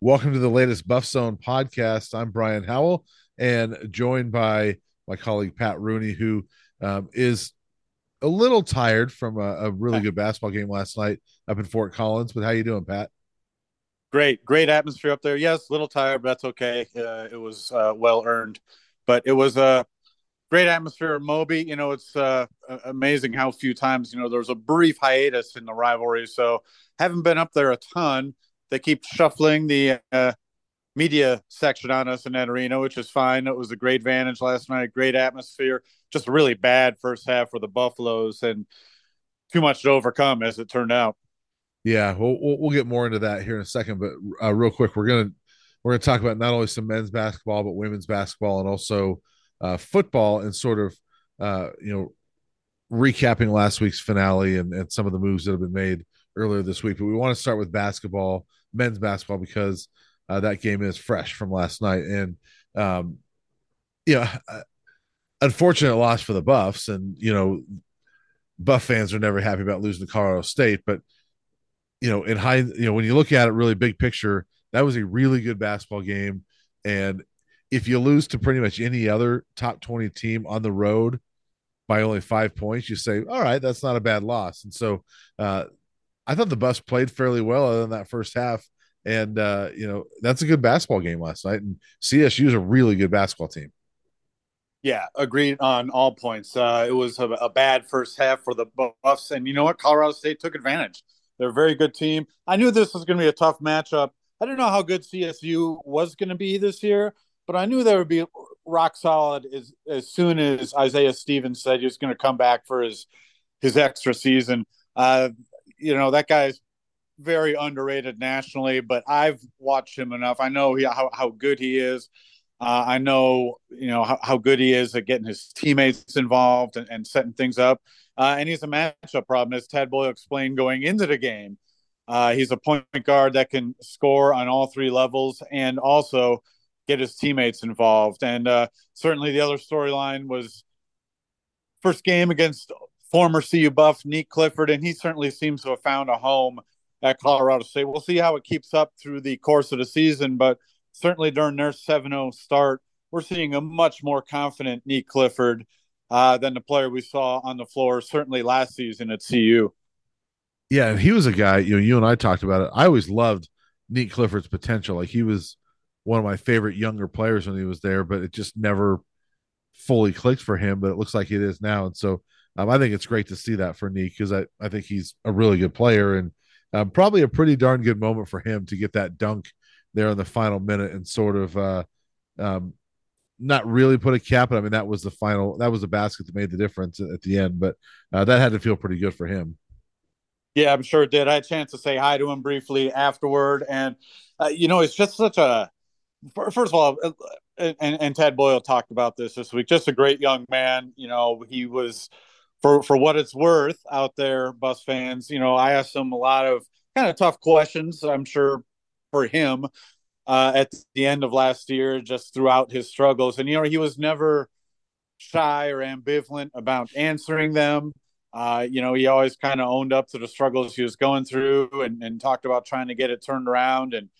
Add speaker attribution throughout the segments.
Speaker 1: Welcome to the latest BuffZone podcast. I'm Brian Howell and joined by my colleague Pat Rooney, who um, is a little tired from a, a, really good basketball game last night up in Fort Collins. But how you doing, Pat?
Speaker 2: Great, great atmosphere up there. Yes, a little tired, but that's okay. Uh, it was uh, well earned, but it was a great atmosphere at Moby. You know, it's uh, amazing how few times you know there was a brief hiatus in the rivalry, so haven't been up there a ton they keep shuffling the uh, media section on us in that arena, which is fine. It was a great vantage last night, great atmosphere. Just really bad first half for the Buffaloes, and too much to overcome as it turned out.
Speaker 1: Yeah, we'll we'll get more into that here in a second, but uh, real quick, we're gonna we're gonna talk about not only some men's basketball but women's basketball and also uh, football and sort of uh, you know recapping last week's finale and, and some of the moves that have been made earlier this week. But we want to start with basketball men's basketball because uh, that game is fresh from last night. And, um, you know, uh, unfortunate loss for the Buffs. And, you know, Buff fans are never happy about losing to Colorado State. But, you know, in high, you know, when you look at it really big picture, that was a really good basketball game. And if you lose to pretty much any other top 20 team on the road, by only five points, you say, all right, that's not a bad loss. And so uh, I thought the Buffs played fairly well other than that first half. And uh, you know, that's a good basketball game last night. And CSU is a really good basketball team.
Speaker 2: Yeah, agreed on all points. Uh, it was a, a, bad first half for the Buffs, and you know what? Colorado State took advantage. They're a very good team. I knew this was going to be a tough matchup. I didn't know how good CSU was going to be this year, but I knew they would be rock solid as as soon as Isaiah Stevens said he was going to come back for his his extra season. Uh, you know that guy's very underrated nationally, but I've watched him enough. I know he, how how good he is. Uh, I know you know how, how, good he is at getting his teammates involved and, and setting things up. Uh, and he's a matchup problem, as Tad Boyle explained going into the game. Uh, he's a point guard that can score on all three levels and also get his teammates involved. And uh, certainly, the other storyline was first game against former CU Buff, Nique Clifford, and he certainly seems to have found a home at Colorado State. We'll see how it keeps up through the course of the season, but certainly during their 7 0 start, we're seeing a much more confident Nique Clifford uh, than the player we saw on the floor, certainly last season at CU.
Speaker 1: Yeah, and he was a guy, you know, you and I talked about it. I always loved Nique Clifford's potential. Like he was one of my favorite younger players when he was there, but it just never fully clicked for him. But it looks like it is now. And so um, I think it's great to see that for Nique because I, I think he's a really good player and um, probably a pretty darn good moment for him to get that dunk there in the final minute and sort of uh, um, not really put a cap. I mean, that was the final, that was the basket that made the difference at the end. But uh, that had to feel pretty good for him.
Speaker 2: Yeah, I'm sure it did. I had a chance to say hi to him briefly afterward. And, uh, you know, it's just such a, first of all, uh, and, and Boyle talked about this this week, just a great young man. You know, he was, for for what it's worth out there, Buffs fans. You know, I asked him a lot of kind of tough questions. I'm sure for him uh, at the end of last year, just throughout his struggles, and you know, he was never shy or ambivalent about answering them. Uh, you know, he always kind of owned up to the struggles he was going through and, and talked about trying to get it turned around. And,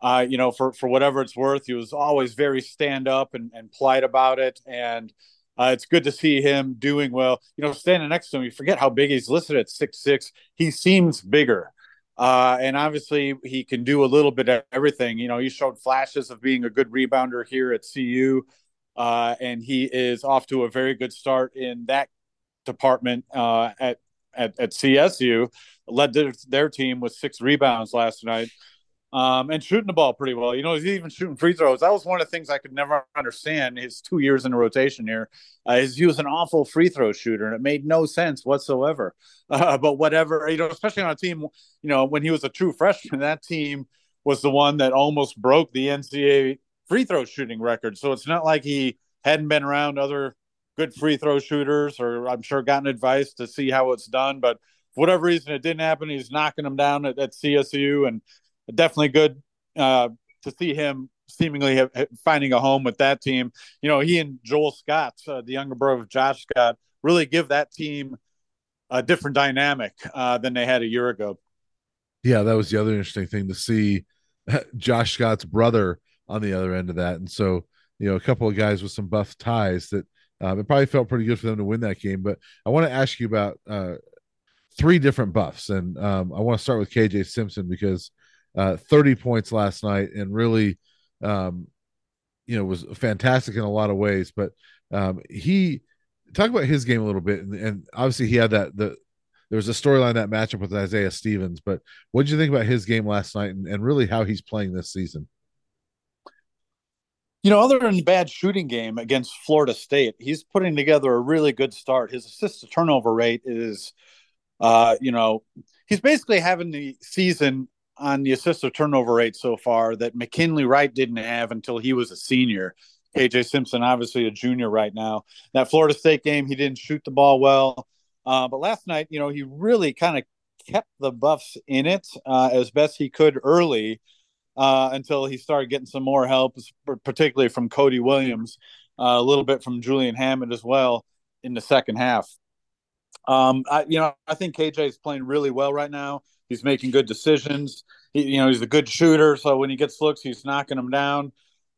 Speaker 2: uh, you know, for, for whatever it's worth, he was always very stand up and, and polite about it. And, uh, it's good to see him doing well. You know, standing next to him, you forget how big he's listed at six six. He seems bigger. Uh, and obviously, he can do a little bit of everything. You know, he showed flashes of being a good rebounder here at CU, uh, and he is off to a very good start in that department uh, at, at, at CSU. Led their, their team with six rebounds last night um, and shooting the ball pretty well. You know, he's even shooting free throws. That was one of the things I could never understand. His two years in the rotation here, uh, is he was an awful free throw shooter, and it made no sense whatsoever. Uh, but whatever, you know, especially on a team, you know, when he was a true freshman, that team was the one that almost broke the NCAA free throw shooting record. So it's not like he hadn't been around other good free throw shooters, or I'm sure gotten advice to see how it's done, but. For whatever reason, it didn't happen. He's knocking them down at, at CSU, and definitely good uh, to see him seemingly have, finding a home with that team. You know, he and Joel Scott, uh, the younger brother of Josh Scott, really give that team a different dynamic uh, than they had a year ago.
Speaker 1: Yeah, that was the other interesting thing to see Josh Scott's brother on the other end of that, and so you know a couple of guys with some buff ties that um, it probably felt pretty good for them to win that game. But I want to ask you about uh, three different buffs, and um, I want to start with KJ Simpson because uh, 30 points last night and really, um, you know, was fantastic in a lot of ways. But um, he talk about his game a little bit, and, and obviously he had that the there was a storyline that matchup with Isaiah Stevens. But what did you think about his game last night, and, and really how he's playing this season?
Speaker 2: You know, other than the bad shooting game against Florida State, he's putting together a really good start. His assist to turnover rate is, uh, you know, he's basically having the season on the assist to turnover rate so far that McKinley Wright didn't have until he was a senior. KJ Simpson, obviously a junior right now. That Florida State game, he didn't shoot the ball well. Uh, but last night, you know, he really kind of kept the Buffs in it uh, as best he could early uh, until he started getting some more help, particularly from Cody Williams, uh, a little bit from Julian Hammond as well in the second half. Um, I, you know, I think KJ is playing really well right now. He's making good decisions. He, you know, he's a good shooter, so when he gets looks, he's knocking them down.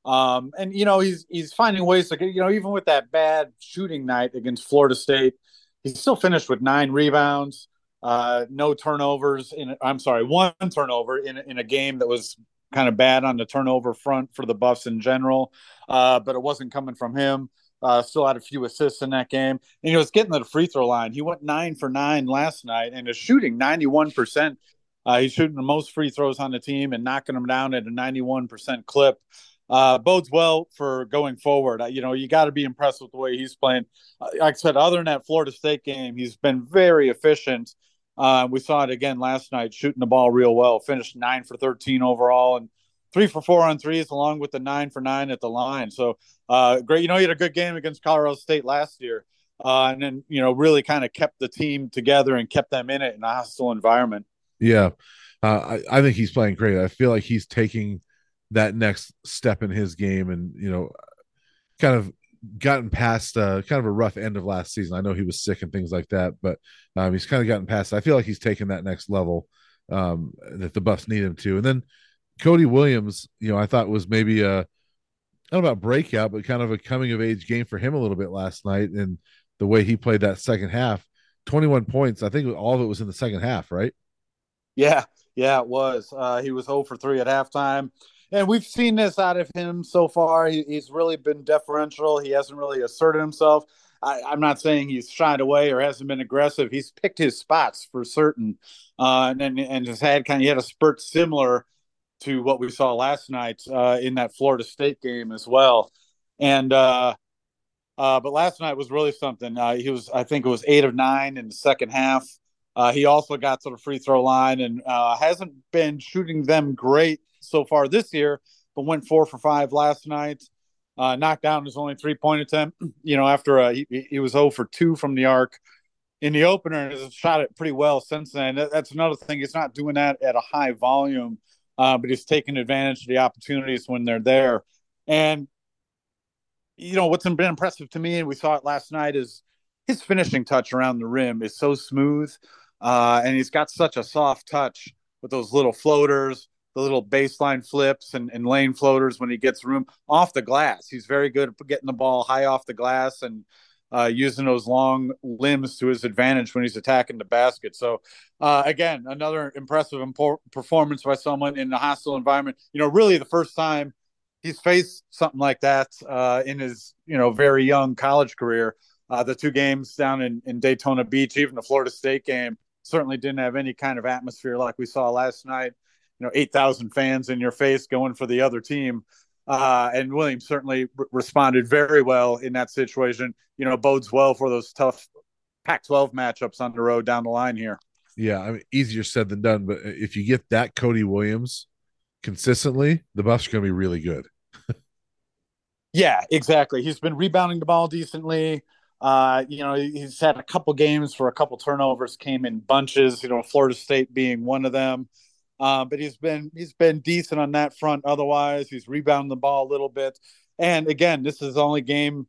Speaker 2: Um, and you know, he's he's finding ways to, get. you know, even with that bad shooting night against Florida State, he still finished with nine rebounds, uh, no turnovers. In I'm sorry, one turnover in in a game that was kind of bad on the turnover front for the Buffs in general, uh, but it wasn't coming from him. Uh, still had a few assists in that game, and he was getting to the free throw line. He went nine for nine last night, and is shooting ninety one percent. Uh, he's shooting the most free throws on the team and knocking them down at a ninety one percent clip. Uh, bodes well for going forward. Uh, you know, you got to be impressed with the way he's playing. Uh, like I said, other than that Florida State game, he's been very efficient uh, we saw it again last night, shooting the ball real well. Finished nine for 13 overall and three for four on threes, along with the nine for nine at the line. So uh, great. You know, he had a good game against Colorado State last year. Uh, and then, you know, really kind of kept the team together and kept them in it in a hostile environment.
Speaker 1: Yeah. Uh, I, I think he's playing great. I feel like he's taking that next step in his game and, you know, kind of gotten past uh, kind of a rough end of last season. I know he was sick and things like that, but um, he's kind of gotten past. I feel like he's taken that next level um, that the Buffs need him to. And then Cody Williams, you know, I thought was maybe a not about breakout, but kind of a coming of age game for him a little bit last night, and the way he played that second half. 21 points. I think all of it was in the second half, right?
Speaker 2: Yeah, yeah, it was. Uh, he was 0 for 3 at halftime and we've seen this out of him so far. He, he's really been deferential. He hasn't really asserted himself. I, am not saying he's shied away or hasn't been aggressive. He's picked his spots for certain, uh, and and has had kind of he had a spurt similar to what we saw last night uh, in that Florida State game as well. And uh, uh, but last night was really something. Uh, he was I think it was eight of nine in the second half. Uh, he also got to the free throw line and uh, hasn't been shooting them great so far this year, but went four for five last night. Knocked down his only three point attempt. You know, after he, he was 0 for 2 from the arc in the opener and has shot it pretty well since then. That's another thing. He's not doing that at a high volume, uh, but he's taking advantage of the opportunities when they're there. And, you know, what's been impressive to me, and we saw it last night, is his finishing touch around the rim is so smooth. Uh, and he's got such a soft touch with those little floaters, the little baseline flips and, and lane floaters when he gets room off the glass. He's very good at getting the ball high off the glass and uh, using those long limbs to his advantage when he's attacking the basket. So, uh, again, another impressive performance by someone in a hostile environment. You know, really the first time he's faced something like that uh, in his you know very young college career. Uh, the two games down in, in Daytona Beach, even the Florida State game, certainly didn't have any kind of atmosphere like we saw last night you know 8,000 fans in your face going for the other team. Uh, and Williams certainly r- responded very well in that situation. You know, bodes well for those tough Pac-12 matchups on the road down the line here.
Speaker 1: Yeah, I mean, easier said than done. But if you get that Cody Williams consistently, the Buffs are going to be really good.
Speaker 2: yeah, exactly. He's been rebounding the ball decently. Uh, you know, he's had a couple games for a couple turnovers, came in bunches. You know, Florida State being one of them. Uh, but he's been he's been decent on that front. Otherwise, he's rebounding the ball a little bit. And again, this is only game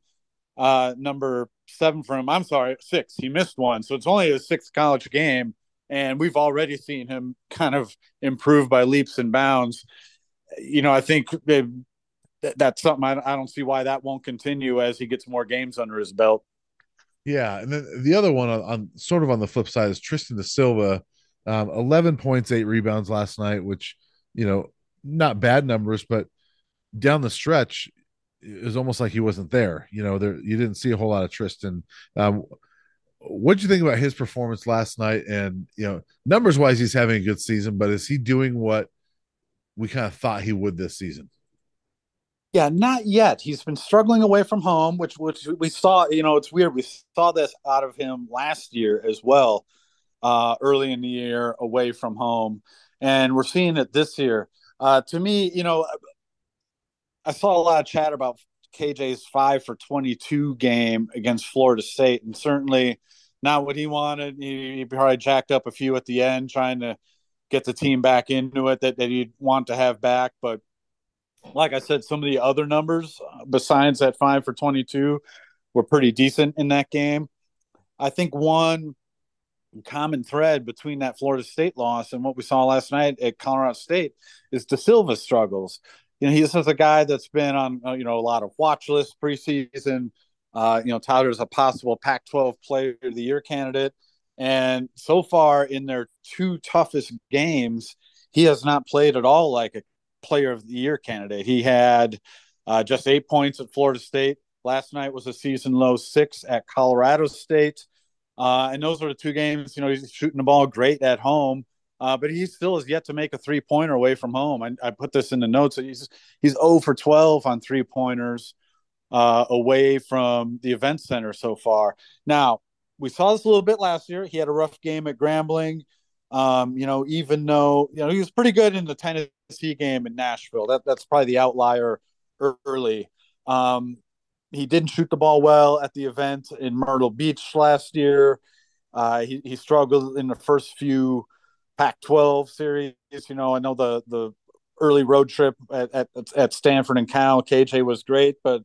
Speaker 2: uh, number seven for him. I'm sorry, six. He missed one, so it's only his sixth college game, and we've already seen him kind of improve by leaps and bounds. you know, I think they, that's something I, I don't see why that won't continue as he gets more games under his belt.
Speaker 1: Yeah, and then the other one on, on sort of on the flip side is Tristan da Silva, um, eleven points, eight rebounds last night, which you know not bad numbers, but down the stretch it was almost like he wasn't there. You know, there you didn't see a whole lot of Tristan. Um, what did you think about his performance last night? And you know, numbers wise, he's having a good season, but is he doing what we kind of thought he would this season?
Speaker 2: Yeah, not yet. He's been struggling away from home, which which we saw. You know, it's weird. We saw this out of him last year as well, uh, early in the year away from home, and we're seeing it this year. Uh, to me, you know, I saw a lot of chat about KJ's five for twenty-two game against Florida State, and certainly not what he wanted. He, he probably jacked up a few at the end, trying to get the team back into it that, that he'd want to have back, but like I said, some of the other numbers uh, besides that five for 22 were pretty decent in that game. I think one common thread between that Florida State loss and what we saw last night at Colorado State is da Silva struggles. You know, he's just a guy that's been on uh, you know a lot of watch lists preseason. Uh, you know, Tyler's a possible Pac-12 Player of the Year candidate, and so far in their two toughest games, he has not played at all like a player of the year candidate. He had uh, just eight points at Florida State. Last night was a season low six at Colorado State. Uh, and those are the two games, you know, he's shooting the ball great at home. Uh, but he still has yet to make a three pointer away from home. I, I, put this in the notes. He's he's 0 for 12 on three pointers uh, away from the event center so far. Now we saw this a little bit last year. He had a rough game at Grambling. Um, you know, even though you know he was pretty good in the Tennessee game in Nashville, that that's probably the outlier early. Um, he didn't shoot the ball well at the event in Myrtle Beach last year. Uh, he he struggled in the first few Pac-12 series. You know, I know the the early road trip at at, at Stanford and Cal, KJ was great, but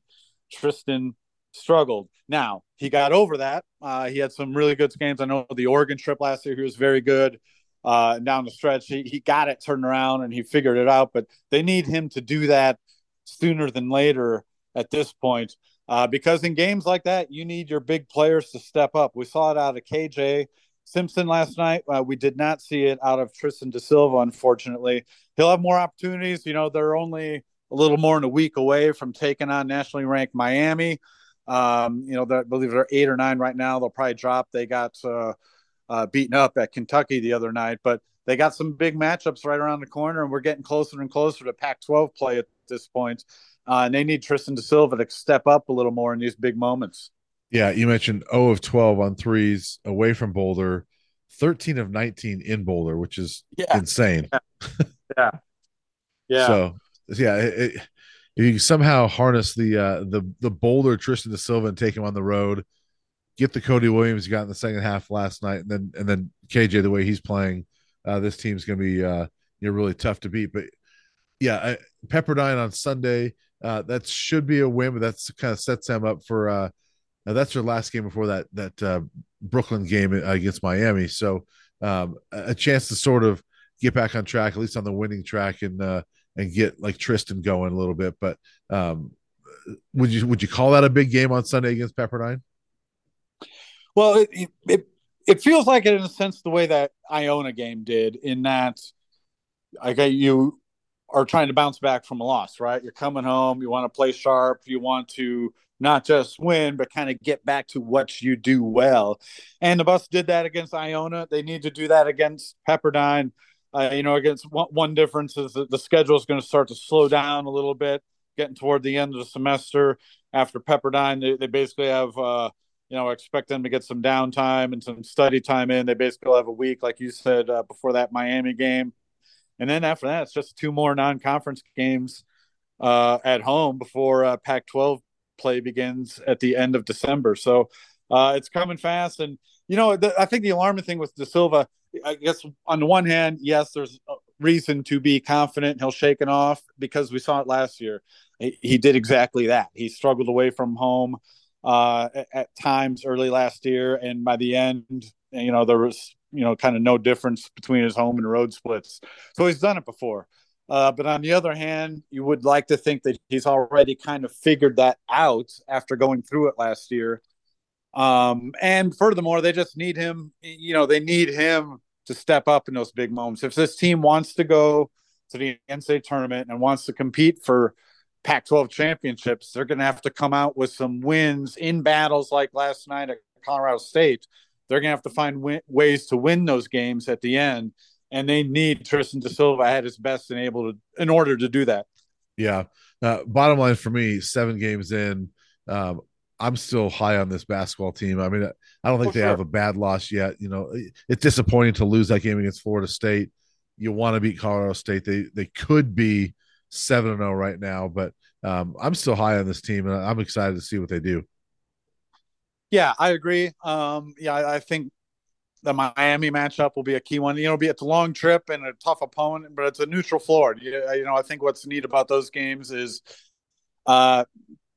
Speaker 2: Tristan struggled. Now he got over that. Uh, he had some really good games. I know the Oregon trip last year, he was very good uh, down the stretch. He, he got it turned around and he figured it out, but they need him to do that sooner than later at this point. Uh, because in games like that, you need your big players to step up. We saw it out of KJ Simpson last night. Uh, we did not see it out of Tristan da Silva, unfortunately. He'll have more opportunities. You know, they're only a little more than a week away from taking on nationally ranked Miami. Um, you know, I believe they're eight or nine right now. They'll probably drop. They got uh, uh, beaten up at Kentucky the other night. But they got some big matchups right around the corner, and we're getting closer and closer to Pac-12 play at this point. Uh, and they need Tristan da Silva to step up a little more in these big moments.
Speaker 1: Yeah, you mentioned 0 of 12 on threes away from Boulder, 13 of 19 in Boulder, which is yeah. insane.
Speaker 2: Yeah.
Speaker 1: yeah. So, yeah, it, it, if you somehow harness the uh, the the Boulder Tristan da Silva and take him on the road, get the Cody Williams you got in the second half last night, and then and then KJ the way he's playing, uh, this team's going to be uh, you know really tough to beat. But yeah, I, Pepperdine on Sunday, uh, that should be a win, but that's kind of sets them up for uh, that's their last game before that that uh, Brooklyn game against Miami. So um, a chance to sort of get back on track, at least on the winning track, and uh, and get like Tristan going a little bit. But um, would you would you call that a big game on Sunday against Pepperdine?
Speaker 2: Well, it, it it feels like it in a sense the way that Iona game did, in that okay, you are trying to bounce back from a loss, right? You're coming home, you want to play sharp, you want to not just win, but kind of get back to what you do well. And the Buffs did that against Iona. They need to do that against Pepperdine. Uh, you know, against one, one difference is that the schedule is going to start to slow down a little bit, getting toward the end of the semester. After Pepperdine, they, they basically have uh, you know, expect them to get some downtime and some study time in. They basically have a week, like you said, uh, before that Miami game. And then after that, it's just two more non conference games uh, at home before uh, Pac 12 play begins at the end of December. So uh, it's coming fast. And, you know, I think the alarming thing with Da Silva, I guess on the one hand, yes, there's reason to be confident he'll shake it off because we saw it last year. He, he did exactly that. He struggled away from home uh, at, times early last year, and by the end, you know, there was you know kind of no difference between his home and road splits. So he's done it before. Uh, but on the other hand, you would like to think that he's already kind of figured that out after going through it last year. Um, and furthermore, they just need him. You know, they need him to step up in those big moments. If this team wants to go to the NCAA tournament and wants to compete for Pac-12 championships, they're going to have to come out with some wins in battles like last night at Colorado State. They're going to have to find win- ways to win those games at the end, and they need Tristan da Silva at his best and able to in order to do that.
Speaker 1: Yeah. Uh, bottom line for me, seven games in, um, I'm still high on this basketball team. I mean, I don't think oh, they sure. have a bad loss yet. You know, it's disappointing to lose that game against Florida State. You want to beat Colorado State. They they could be seven and zero oh right now, but um, I'm still high on this team, and I'm excited to see what they do.
Speaker 2: Yeah, I agree. Um, yeah, I think the Miami matchup will be a key one. You know, be it's a long trip and a tough opponent, but it's a neutral floor. You, you know, I think what's neat about those games is, uh,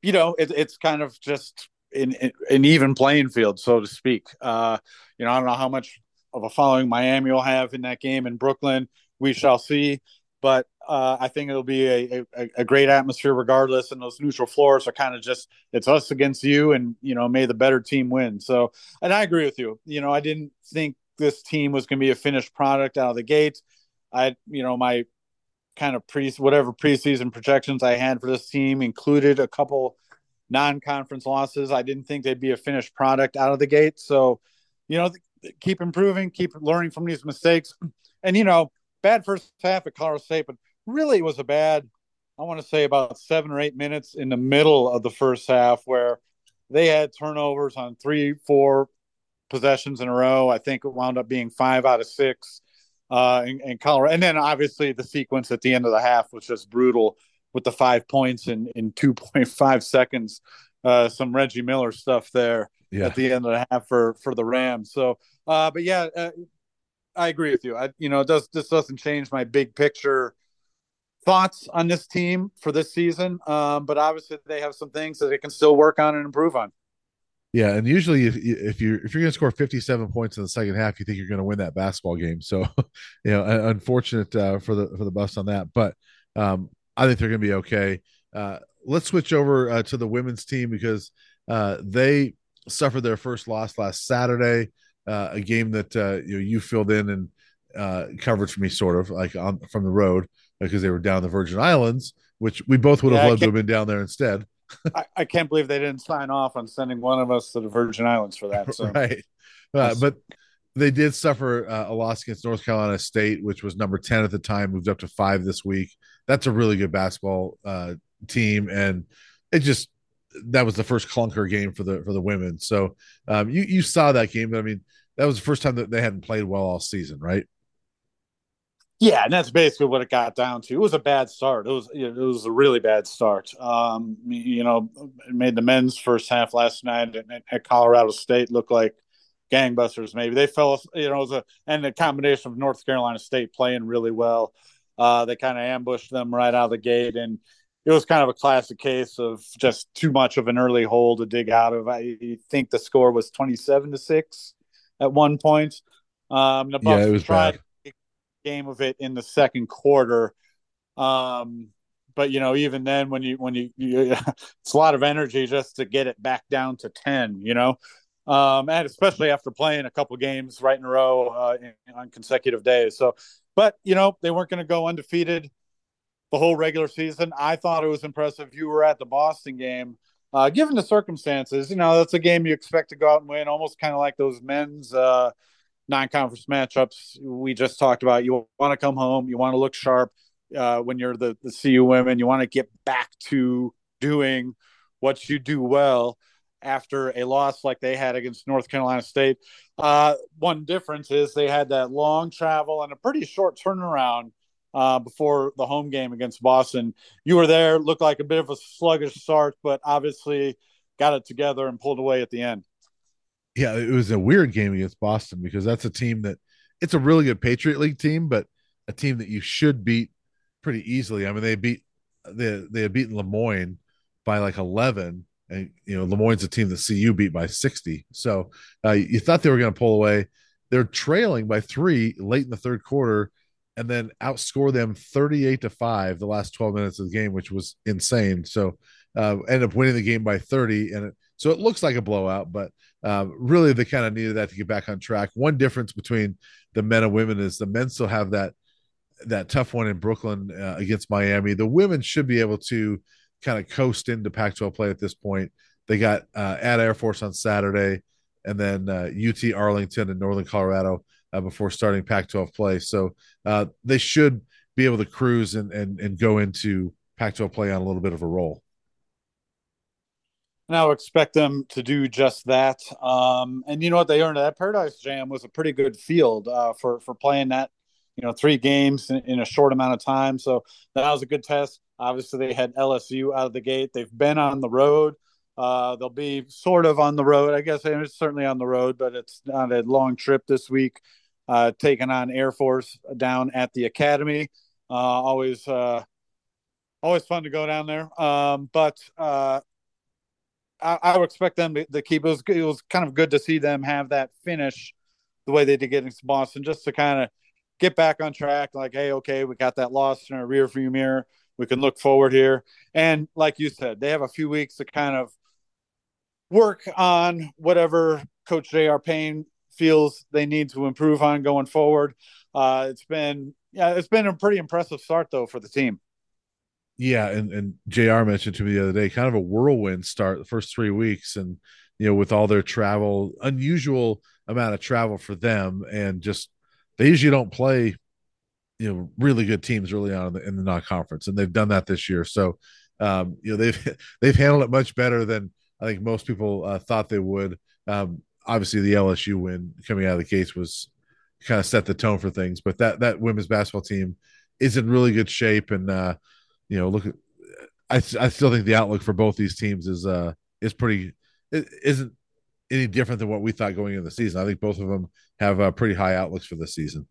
Speaker 2: you know, it, it's kind of just an, an even playing field, so to speak. Uh, you know, I don't know how much of a following Miami will have in that game in Brooklyn. We shall see. But uh, I think it'll be a, a, a, great atmosphere regardless. And those neutral floors are kind of just it's us against you, and you know, may the better team win. So, and I agree with you. You know, I didn't think this team was going to be a finished product out of the gate. I, you know, my kind of pre whatever preseason projections I had for this team included a couple non-conference losses. I didn't think they'd be a finished product out of the gate. So, you know, keep improving, keep learning from these mistakes. And you know, bad first half at Colorado State, but really it was a bad, I want to say about seven or eight minutes in the middle of the first half where they had turnovers on three, four possessions in a row. I think it wound up being five out of six uh, in, in Colorado. And then obviously the sequence at the end of the half was just brutal with the five points in, in 2.5 seconds. Uh, some Reggie Miller stuff there yeah. at the end of the half for, for the Rams. So, uh, but yeah, uh, I agree with you. I, you know, does this doesn't change my big picture thoughts on this team for this season. Um, but obviously, they have some things that they can still work on and improve on.
Speaker 1: Yeah, and usually if if you're if you're going to score 57 points in the second half, you think you're going to win that basketball game. So, you know, unfortunate uh, for the for the Buffs on that, but um, I think they're going to be okay. Uh, let's switch over uh, to the women's team because uh, they suffered their first loss last Saturday, uh, a game that uh, you know you filled in and covered for me, sort of like on from the road because they were down the Virgin Islands, which we both would have yeah, loved to have been down there instead.
Speaker 2: I, I, can't believe they didn't sign off on sending one of us to the Virgin Islands for that. So.
Speaker 1: right, uh, but they did suffer uh, a loss against North Carolina State, which was number ten at the time, moved up to five this week. That's a really good basketball uh, team, and it just that was the first clunker game for the for the women. So um, you you saw that game. But I mean, that was the first time that they hadn't played well all season, right?
Speaker 2: Yeah, and that's basically what it got down to. It was a bad start. It was it was a really bad start. Um, you know, it made the men's first half last night at, Colorado State look like gangbusters. Maybe they fell. You know, it was a and the combination of North Carolina State playing really well. Uh, they kind of ambushed them right out of the gate, and it was kind of a classic case of just too much of an early hole to dig out of. I think the score was twenty-seven to six at one point. Um, the
Speaker 1: Buffs yeah, it was tried. bad
Speaker 2: game of it in the second quarter. Um, but you know, even then, when you when you, you it's a lot of energy just to get it back down to ten. You know, um, and especially after playing a couple games right in a row uh, in, on consecutive days. So, but you know, they weren't going to go undefeated the whole regular season. I thought it was impressive. You were at the Boston game. Uh, given the circumstances, you know, that's a game you expect to go out and win, almost kind of like those men's uh, non-conference matchups we just talked about. You want to come home, you want to look sharp uh, when you're the the CU women. You want to get back to doing what you do well after a loss like they had against North Carolina State. Uh, one difference is they had that long travel and a pretty short turnaround uh, before the home game against Boston. You were there, looked like a bit of a sluggish start, but obviously got it together and pulled away at the end
Speaker 1: yeah, it was a weird game against Boston because that's a team that it's a really good Patriot League team, but a team that you should beat pretty easily. I mean, they beat they they had beaten Le Moyne by like eleven, and you know Le Moyne's a team that CU beat by sixty. So uh, you thought they were going to pull away. They're trailing by three late in the third quarter, and then outscore them 38 to 5 the last 12 minutes of the game, which was insane. So uh, end up winning the game by 30. And it, so it looks like a blowout, but uh, really they kind of needed that to get back on track. One difference between the men and women is the men still have that that tough one in Brooklyn uh, against Miami. The women should be able to kind of coast into Pac-12 play at this point. They got uh, at Air Force on Saturday, and then uh, UT Arlington and Northern Colorado uh, before starting Pac-12 play. So uh, they should be able to cruise and and and go into Pac-12 play on a little bit of a roll.
Speaker 2: And I would expect them to do just that. Um, and you know what they earned? That Paradise Jam was a pretty good field uh, for for playing that. You know, three games in, in, a short amount of time. So that was a good test. Obviously, they had LSU out of the gate. They've been on the road. Uh, they'll be sort of on the road. I guess it's certainly on the road, but it's not a long trip this week. Uh, taking on Air Force down at the academy. Uh, always, uh, always fun to go down there. Um, but uh, I, I, would expect them to, to, keep. It was, it was kind of good to see them have that finish the way they did against Boston, just to kind of get back on track. Like, hey, okay, we got that loss in our rear view mirror. We can look forward here. And like you said, they have a few weeks to kind of work on whatever Coach J.R. Payne feels they need to improve on going forward. Uh, it's been yeah, it's been a pretty impressive start though for the team.
Speaker 1: Yeah, and and J.R. mentioned to me the other day, kind of a whirlwind start the first three weeks, and you know with all their travel, unusual amount of travel for them, and just they usually don't play, you know, really good teams early on in the, in the non-conference, and they've done that this year. So, um, you know, they've they've handled it much better than I think most people uh, thought they would. Um, obviously, the LSU win coming out of the case was kind of set the tone for things, but that that women's basketball team is in really good shape, and uh, you know, look, I I still think the outlook for both these teams is uh is pretty it isn't any different than what we thought going into the season. I think both of them have uh, pretty high outlooks for this season.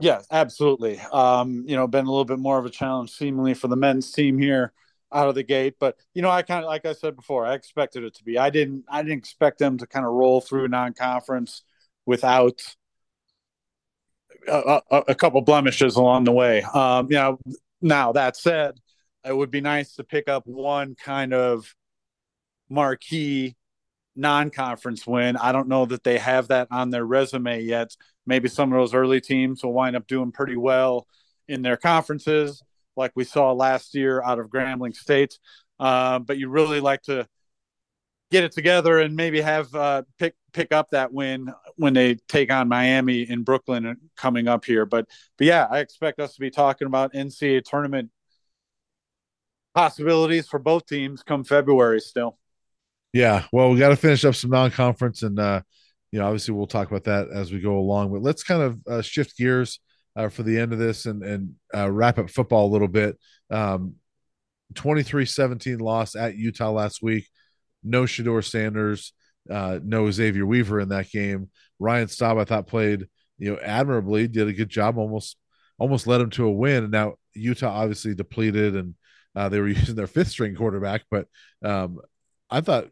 Speaker 2: Yeah, absolutely. Um, you know, been a little bit more of a challenge seemingly for the men's team here out of the gate, but you know, I kind of like I said before, I expected it to be. I didn't I didn't expect them to kind of roll through non-conference without a, a, a couple blemishes along the way. Um, you know, now that said, it would be nice to pick up one kind of marquee non-conference win. I don't know that they have that on their resume yet. Maybe some of those early teams will wind up doing pretty well in their conferences, like we saw last year out of Grambling State. Uh, but you really like to get it together and maybe have uh, pick pick up that win when they take on Miami in Brooklyn coming up here. But but yeah, I expect us to be talking about NCAA tournament possibilities for both teams come February still.
Speaker 1: Yeah, well, we got to finish up some non-conference, and uh, you know, obviously, we'll talk about that as we go along. But let's kind of uh, shift gears uh, for the end of this and and uh, wrap up football a little bit. Um, 23-17 loss at Utah last week no Shedeur Sanders, uh, no Xavier Weaver in that game. Ryan Staub, I thought, played you know admirably, did a good job, almost almost led him to a win. And now Utah obviously depleted, and uh, they were using their fifth string quarterback. But um, I thought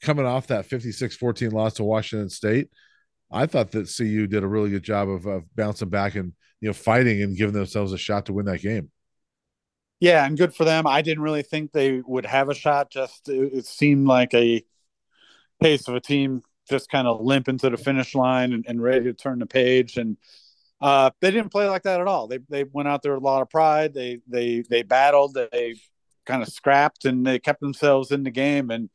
Speaker 1: coming off that 56-14 loss to Washington State, I thought that CU did a really good job of, of bouncing back and you know fighting and giving themselves a shot to win that game.
Speaker 2: Yeah, and good for them. I didn't really think they would have a shot. Just it, seemed like a case of a team just kind of limp into the finish line and, and ready to turn the page. And uh, they didn't play like that at all. They they went out there with a lot of pride. They they they battled. They kind of scrapped and they kept themselves in the game and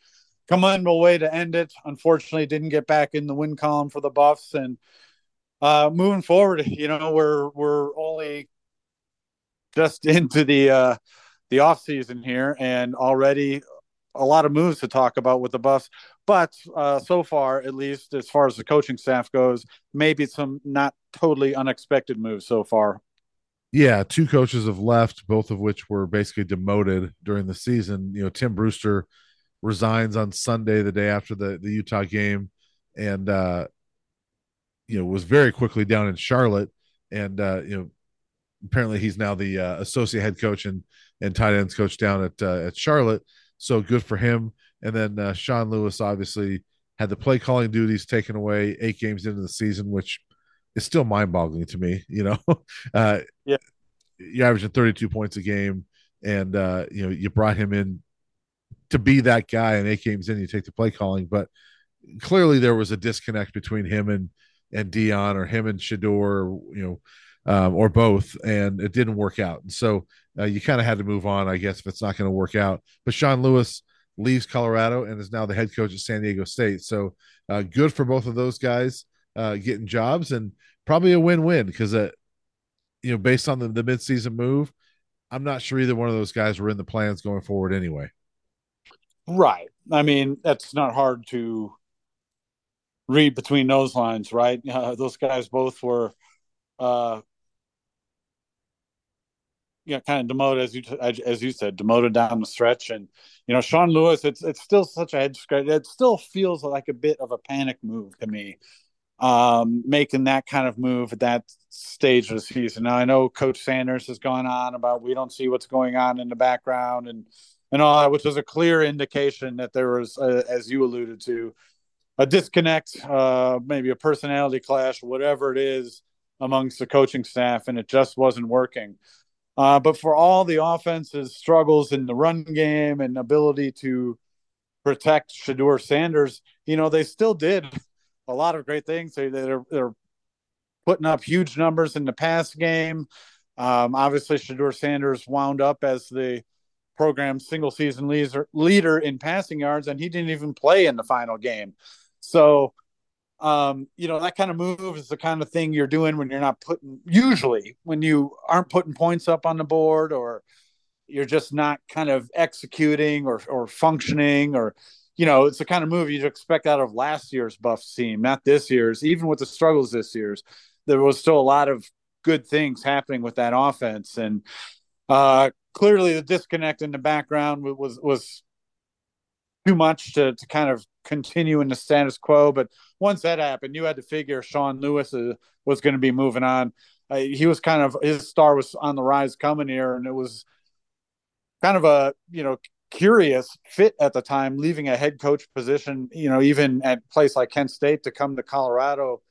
Speaker 2: come on a way to end it. Unfortunately, didn't get back in the win column for the Buffs. And uh, moving forward, you know, we're we're only just into the uh, the off season here, and already a lot of moves to talk about with the Buffs. But uh, so far, at least as far as the coaching staff goes, maybe some not totally unexpected moves so far.
Speaker 1: Yeah, two coaches have left, both of which were basically demoted during the season. You know, Tim Brewster resigns on Sunday, the day after the the Utah game, and uh, you know was very quickly down in Charlotte, and uh, you know apparently he's now the uh, associate head coach and and tight ends coach down at uh, at Charlotte. So good for him. And then uh, Sean Lewis obviously had the play calling duties taken away eight games into the season, which is still mind boggling to me. You know, uh,
Speaker 2: yeah,
Speaker 1: you're averaging 32 points a game, and uh, you know you brought him in to be that guy, and eight games in, you take the play calling, but clearly there was a disconnect between him and and Deion or him and Shedeur, you know, um, or both, and it didn't work out. And so uh, you kind of had to move on, I guess, if it's not going to work out. But Sean Lewis leaves Colorado and is now the head coach at San Diego State. So uh, good for both of those guys uh, getting jobs, and probably a win-win because, uh, you know, based on the, the midseason move, I'm not sure either one of those guys were in the plans going forward anyway.
Speaker 2: Right. I mean, that's not hard to read between those lines, right? Uh, those guys both were, uh, you know, kind of demoted as you as you said, demoted down the stretch, and you know, Sean Lewis. It's it's still such a head scratch. It still feels like a bit of a panic move to me, um, making that kind of move at that stage of the season. Now I know Coach Sanders has gone on about we don't see what's going on in the background and and all that, which was a clear indication that there was, uh, as you alluded to, a disconnect, uh, maybe a personality clash, whatever it is, amongst the coaching staff, and it just wasn't working. Uh, but for all the offense's struggles in the run game and ability to protect Shedeur Sanders, you know, they still did a lot of great things. They, they're, they're putting up huge numbers in the pass game. Um, obviously, Shedeur Sanders wound up as the program's single season leader, leader in passing yards, and he didn't even play in the final game. So, um, you know, that kind of move is the kind of thing you're doing when you're not putting, usually, when you aren't putting points up on the board or you're just not kind of executing or, or functioning or, you know, it's the kind of move you'd expect out of last year's Buffs team, not this year's. Even with the struggles this year's, there was still a lot of good things happening with that offense. And uh, clearly, the disconnect in the background was was too much to, to kind of continue in the status quo. But once that happened, you had to figure Sean Lewis uh, was going to be moving on. Uh, he was kind of his star was on the rise coming here, and it was kind of a you know curious fit at the time, leaving a head coach position, you know, even at a place like Kent State to come to Colorado,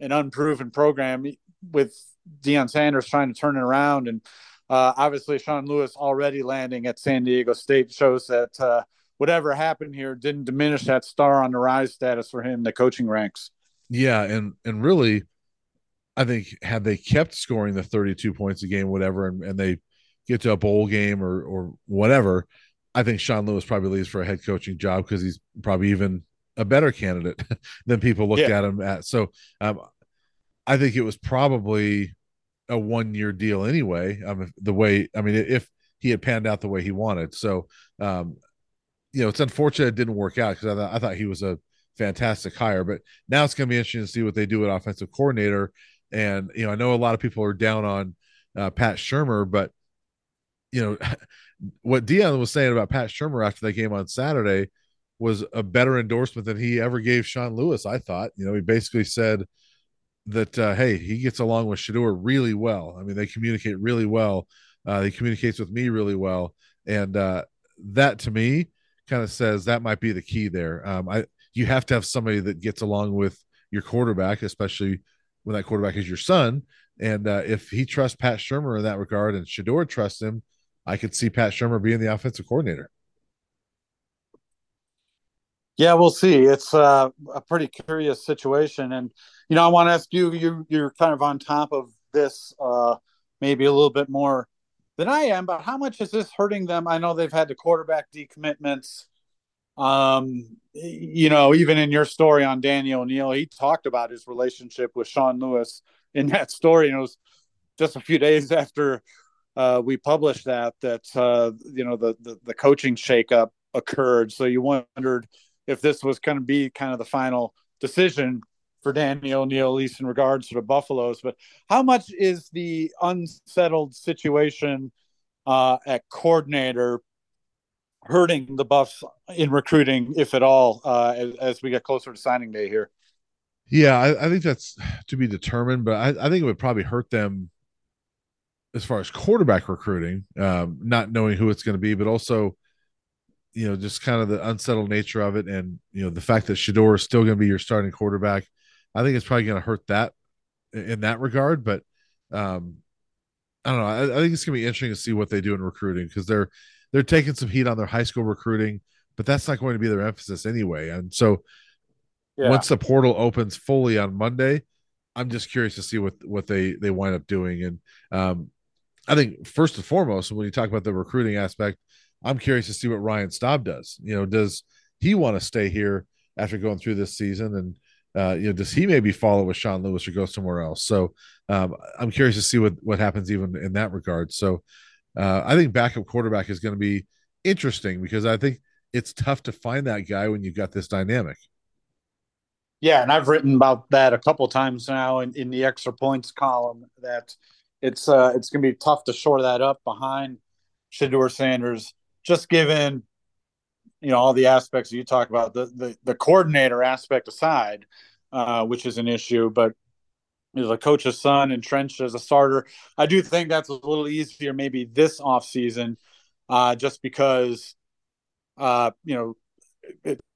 Speaker 2: an unproven program with Deion Sanders trying to turn it around. And uh, obviously, Sean Lewis already landing at San Diego State shows that uh, whatever happened here didn't diminish that star on the rise status for him, in the coaching ranks.
Speaker 1: Yeah, and and really, I think had they kept scoring the 32 points a game, whatever, and, and they get to a bowl game or or whatever, I think Sean Lewis probably leaves for a head coaching job because he's probably even a better candidate than people looked yeah. at him at. So um, I think it was probably a one year deal anyway. Um, the way I mean, if he had panned out the way he wanted, so um, you know, it's unfortunate it didn't work out because I, th- I thought he was a fantastic hire. But now it's going to be interesting to see what they do with offensive coordinator. And you know, I know a lot of people are down on uh, Pat Shurmur, but you know, what Deion was saying about Pat Shurmur after that game on Saturday was a better endorsement than he ever gave Sean Lewis. I thought, you know, he basically said that uh, hey, he gets along with Shedeur really well. I mean, they communicate really well. Uh, he communicates with me really well, and uh, that to me kind of says that might be the key there. Um, I you have to have somebody that gets along with your quarterback, especially when that quarterback is your son. And uh, if he trusts Pat Shurmur in that regard, and Shedeur trusts him, I could see Pat Shurmur being the offensive coordinator.
Speaker 2: Yeah, we'll see. It's uh, a pretty curious situation, and you know, I want to ask you. You you're kind of on top of this, uh, maybe a little bit more than I am. But how much is this hurting them? I know they've had the quarterback decommitments. Um, you know, even in your story on Daniel O'Neil, he talked about his relationship with Sean Lewis in that story, and it was just a few days after uh, we published that that uh, you know the, the the coaching shakeup occurred. So you wondered if this was going to be kind of the final decision for Danny O'Neil, at least in regards to the Buffaloes. But how much is the unsettled situation uh, at coordinator hurting the Buffs in recruiting, if at all, uh, as, as, we get closer to signing day here?
Speaker 1: Yeah, I, I think that's to be determined, but I, I, think it would probably hurt them as far as quarterback recruiting, um, not knowing who it's going to be, but also you know, just kind of the unsettled nature of it, and you know, the fact that Shedeur is still going to be your starting quarterback, I think it's probably going to hurt that in that regard. But um, I don't know. I, I think it's gonna be interesting to see what they do in recruiting because they're they're taking some heat on their high school recruiting, but that's not going to be their emphasis anyway. And so yeah. once the portal opens fully on Monday, I'm just curious to see what what they they wind up doing. And um, I think first and foremost, when you talk about the recruiting aspect, I'm curious to see what Ryan Staub does. You know, does he want to stay here after going through this season? And uh, you know, does he maybe follow with Sean Lewis or go somewhere else? So um, I'm curious to see what what happens even in that regard. So uh, I think backup quarterback is going to be interesting because I think it's tough to find that guy when you've got this dynamic.
Speaker 2: Yeah, and I've written about that a couple times now in, in the extra points column that it's uh, it's going to be tough to shore that up behind Shedeur Sanders, just given you know all the aspects you talk about the the, the coordinator aspect aside, uh, which is an issue, but know, the coach's son entrenched as a starter. I do think that's a little easier maybe this off season, uh, just because uh, you know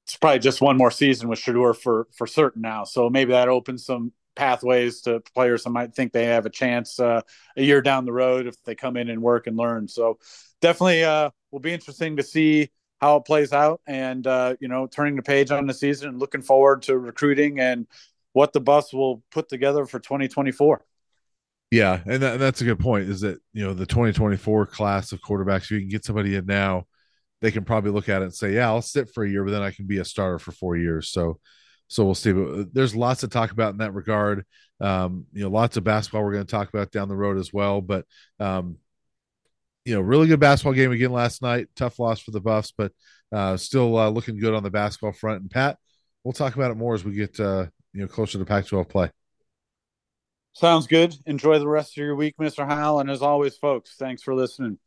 Speaker 2: it's probably just one more season with Shedeur for for certain now. So maybe that opens some pathways to players that might think they have a chance uh, a year down the road if they come in and work and learn. So definitely uh, will be interesting to see how it plays out and uh, you know turning the page on the season and looking forward to recruiting and what the Buffs will put together for 2024.
Speaker 1: Yeah, and, and that's a good point. Is that you know the 2024 class of quarterbacks, you can get somebody in now they can probably look at it and say, yeah, I'll sit for a year, but then I can be a starter for four years. So, so we'll see. But uh, there's lots to talk about in that regard. Um, you know, lots of basketball we're going to talk about down the road as well. But, um, you know, really good basketball game again last night. Tough loss for the Buffs, but uh, still uh, looking good on the basketball front. And Pat, we'll talk about it more as we get uh, you know closer to Pac-12 play.
Speaker 2: Sounds good. Enjoy the rest of your week, Mr. Howell. And as always, folks, thanks for listening.